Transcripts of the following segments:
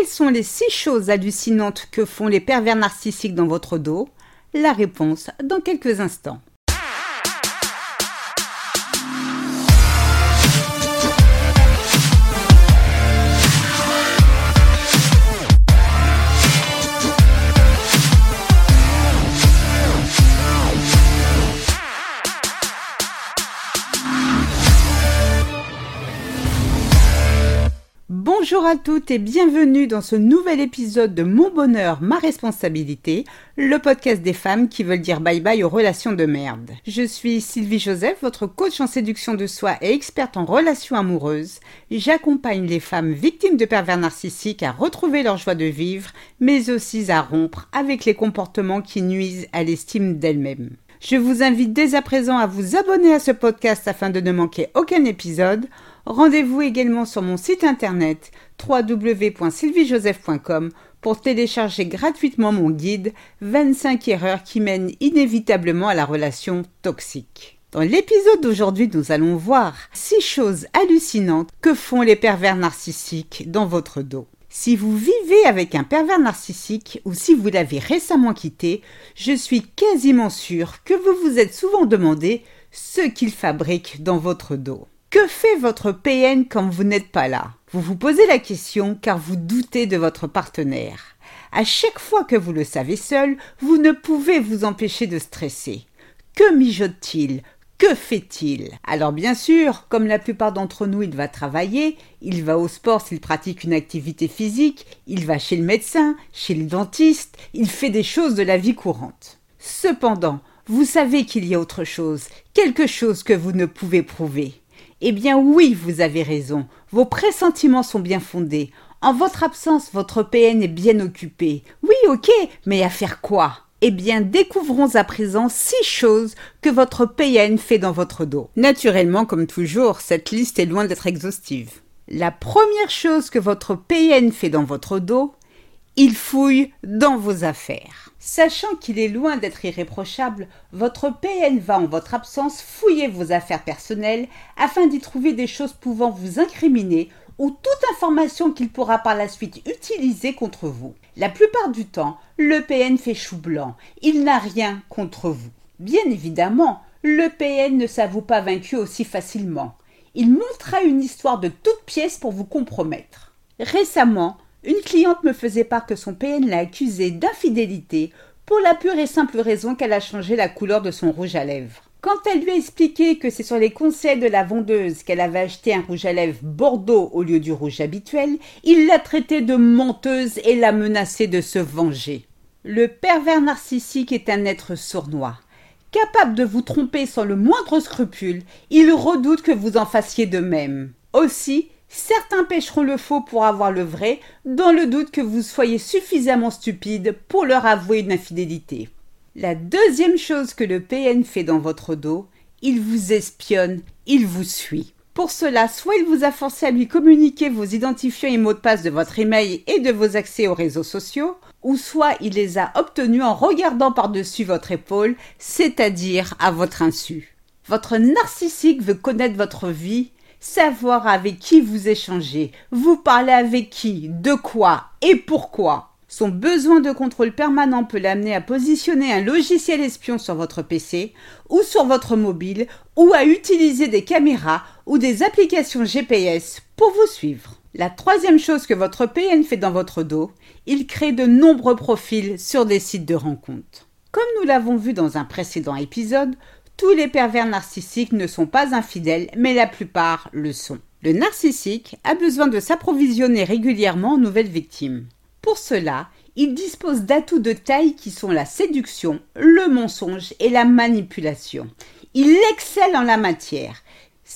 Quelles sont les six choses hallucinantes que font les pervers narcissiques dans votre dos? La réponse dans quelques instants. Bonjour à toutes et bienvenue dans ce nouvel épisode de Mon bonheur, ma responsabilité, le podcast des femmes qui veulent dire bye bye aux relations de merde. Je suis Sylvie Joseph, votre coach en séduction de soi et experte en relations amoureuses. J'accompagne les femmes victimes de pervers narcissiques à retrouver leur joie de vivre, mais aussi à rompre avec les comportements qui nuisent à l'estime d'elles-mêmes. Je vous invite dès à présent à vous abonner à ce podcast afin de ne manquer aucun épisode. Rendez-vous également sur mon site internet www.sylviejoseph.com pour télécharger gratuitement mon guide 25 erreurs qui mènent inévitablement à la relation toxique. Dans l'épisode d'aujourd'hui, nous allons voir 6 choses hallucinantes que font les pervers narcissiques dans votre dos. Si vous vivez avec un pervers narcissique ou si vous l'avez récemment quitté, je suis quasiment sûre que vous vous êtes souvent demandé ce qu'il fabrique dans votre dos. Que fait votre PN quand vous n'êtes pas là? Vous vous posez la question car vous doutez de votre partenaire. À chaque fois que vous le savez seul, vous ne pouvez vous empêcher de stresser. Que mijote-t-il? Que fait-il? Alors bien sûr, comme la plupart d'entre nous, il va travailler, il va au sport s'il pratique une activité physique, il va chez le médecin, chez le dentiste, il fait des choses de la vie courante. Cependant, vous savez qu'il y a autre chose, quelque chose que vous ne pouvez prouver. Eh bien oui, vous avez raison. Vos pressentiments sont bien fondés. En votre absence, votre PN est bien occupé. Oui, ok, mais à faire quoi? Eh bien, découvrons à présent six choses que votre PN fait dans votre dos. Naturellement, comme toujours, cette liste est loin d'être exhaustive. La première chose que votre PN fait dans votre dos, il fouille dans vos affaires. Sachant qu'il est loin d'être irréprochable, votre PN va en votre absence fouiller vos affaires personnelles afin d'y trouver des choses pouvant vous incriminer ou toute information qu'il pourra par la suite utiliser contre vous. La plupart du temps, le PN fait chou blanc, il n'a rien contre vous. Bien évidemment, le PN ne s'avoue pas vaincu aussi facilement. Il montera une histoire de toute pièce pour vous compromettre. Récemment, une cliente me faisait part que son PN l'a accusée d'infidélité pour la pure et simple raison qu'elle a changé la couleur de son rouge à lèvres. Quand elle lui a expliqué que c'est sur les conseils de la vendeuse qu'elle avait acheté un rouge à lèvres bordeaux au lieu du rouge habituel, il l'a traitée de menteuse et l'a menacée de se venger. Le pervers narcissique est un être sournois. Capable de vous tromper sans le moindre scrupule, il redoute que vous en fassiez de même. Aussi, Certains pêcheront le faux pour avoir le vrai, dans le doute que vous soyez suffisamment stupide pour leur avouer une infidélité. La deuxième chose que le PN fait dans votre dos, il vous espionne, il vous suit. Pour cela, soit il vous a forcé à lui communiquer vos identifiants et mots de passe de votre email et de vos accès aux réseaux sociaux, ou soit il les a obtenus en regardant par-dessus votre épaule, c'est-à-dire à votre insu. Votre narcissique veut connaître votre vie, savoir avec qui vous échangez, vous parlez avec qui, de quoi et pourquoi. Son besoin de contrôle permanent peut l'amener à positionner un logiciel espion sur votre PC ou sur votre mobile ou à utiliser des caméras ou des applications GPS pour vous suivre. La troisième chose que votre PN fait dans votre dos, il crée de nombreux profils sur des sites de rencontres. Comme nous l'avons vu dans un précédent épisode, tous les pervers narcissiques ne sont pas infidèles, mais la plupart le sont. Le narcissique a besoin de s'approvisionner régulièrement en nouvelles victimes. Pour cela, il dispose d'atouts de taille qui sont la séduction, le mensonge et la manipulation. Il excelle en la matière.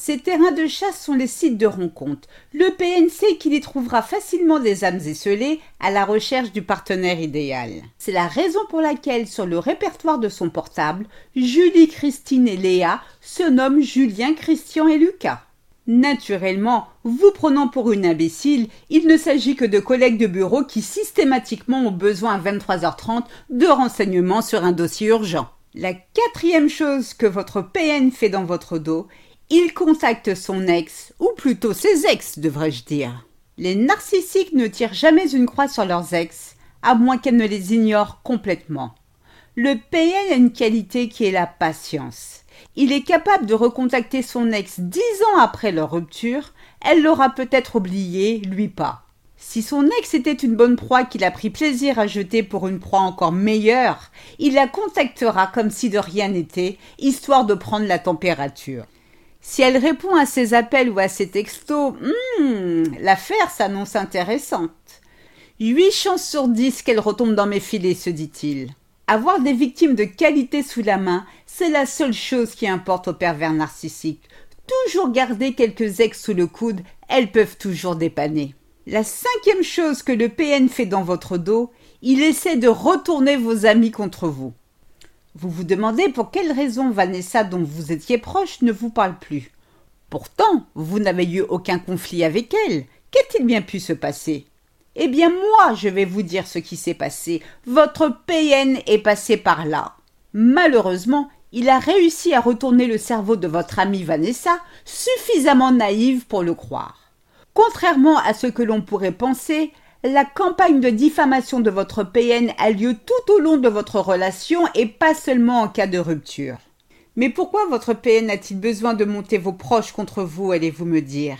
Ces terrains de chasse sont les sites de rencontre. Le PNC qu'il y trouvera facilement des âmes esselées à la recherche du partenaire idéal. C'est la raison pour laquelle sur le répertoire de son portable, Julie, Christine et Léa se nomment Julien, Christian et Lucas. Naturellement, vous prenant pour une imbécile, il ne s'agit que de collègues de bureau qui systématiquement ont besoin à 23h30 de renseignements sur un dossier urgent. La quatrième chose que votre PN fait dans votre dos, il contacte son ex, ou plutôt ses ex, devrais-je dire. Les narcissiques ne tirent jamais une croix sur leurs ex, à moins qu'elles ne les ignorent complètement. Le PN a une qualité qui est la patience. Il est capable de recontacter son ex dix ans après leur rupture, elle l'aura peut-être oublié, lui pas. Si son ex était une bonne proie qu'il a pris plaisir à jeter pour une proie encore meilleure, il la contactera comme si de rien n'était, histoire de prendre la température. Si elle répond à ses appels ou à ses textos, hmm, l'affaire s'annonce intéressante. Huit chances sur dix qu'elle retombe dans mes filets, se dit-il. Avoir des victimes de qualité sous la main, c'est la seule chose qui importe aux pervers narcissiques. Toujours garder quelques ex sous le coude, elles peuvent toujours dépanner. La cinquième chose que le PN fait dans votre dos, il essaie de retourner vos amis contre vous. Vous vous demandez pour quelle raison Vanessa, dont vous étiez proche, ne vous parle plus. Pourtant, vous n'avez eu aucun conflit avec elle. Qu'a-t-il bien pu se passer? Eh bien, moi, je vais vous dire ce qui s'est passé. Votre PN est passé par là. Malheureusement, il a réussi à retourner le cerveau de votre amie Vanessa, suffisamment naïve pour le croire. Contrairement à ce que l'on pourrait penser, la campagne de diffamation de votre PN a lieu tout au long de votre relation et pas seulement en cas de rupture. Mais pourquoi votre PN a-t-il besoin de monter vos proches contre vous, allez-vous me dire?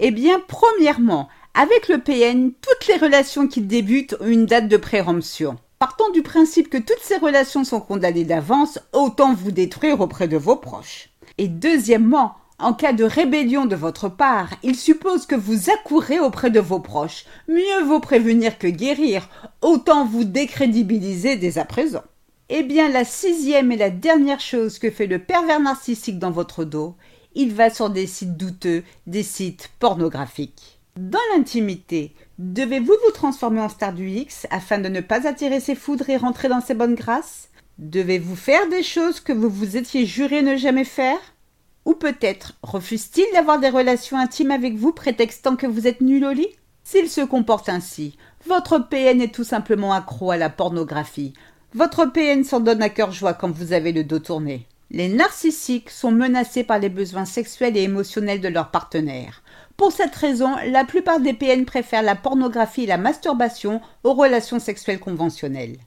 Eh bien, premièrement, avec le PN, toutes les relations qui débutent ont une date de préemption. Partant du principe que toutes ces relations sont condamnées d'avance, autant vous détruire auprès de vos proches. Et deuxièmement, en cas de rébellion de votre part, il suppose que vous accourrez auprès de vos proches. Mieux vaut prévenir que guérir, autant vous décrédibiliser dès à présent. Eh bien, la sixième et la dernière chose que fait le pervers narcissique dans votre dos, il va sur des sites douteux, des sites pornographiques. Dans l'intimité, devez-vous vous transformer en star du X afin de ne pas attirer ses foudres et rentrer dans ses bonnes grâces? Devez-vous faire des choses que vous vous étiez juré ne jamais faire? Ou peut-être refuse-t-il d'avoir des relations intimes avec vous prétextant que vous êtes nul au lit? S'il se comporte ainsi, votre PN est tout simplement accro à la pornographie. Votre PN s'en donne à cœur joie quand vous avez le dos tourné. Les narcissiques sont menacés par les besoins sexuels et émotionnels de leurs partenaires. Pour cette raison, la plupart des PN préfèrent la pornographie et la masturbation aux relations sexuelles conventionnelles.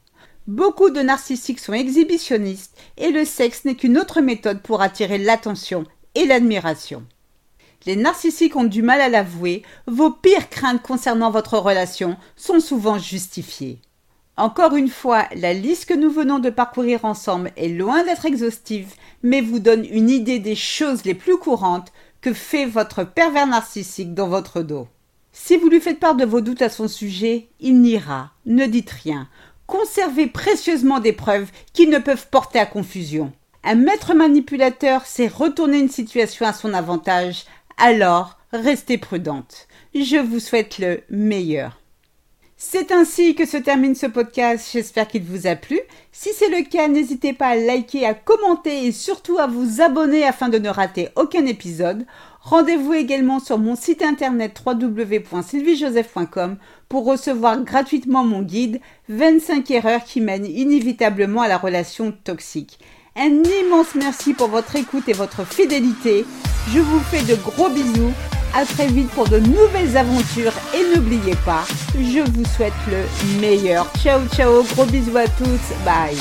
Beaucoup de narcissiques sont exhibitionnistes et le sexe n'est qu'une autre méthode pour attirer l'attention et l'admiration. Les narcissiques ont du mal à l'avouer, vos pires craintes concernant votre relation sont souvent justifiées. Encore une fois, la liste que nous venons de parcourir ensemble est loin d'être exhaustive, mais vous donne une idée des choses les plus courantes que fait votre pervers narcissique dans votre dos. Si vous lui faites part de vos doutes à son sujet, il n'ira, ne dites rien, conserver précieusement des preuves qui ne peuvent porter à confusion. Un maître manipulateur sait retourner une situation à son avantage, alors restez prudente. Je vous souhaite le meilleur. C'est ainsi que se termine ce podcast, j'espère qu'il vous a plu. Si c'est le cas, n'hésitez pas à liker, à commenter et surtout à vous abonner afin de ne rater aucun épisode. Rendez-vous également sur mon site internet www.sylviejoseph.com pour recevoir gratuitement mon guide 25 erreurs qui mènent inévitablement à la relation toxique. Un immense merci pour votre écoute et votre fidélité. Je vous fais de gros bisous. À très vite pour de nouvelles aventures et n'oubliez pas, je vous souhaite le meilleur. Ciao ciao, gros bisous à tous. Bye.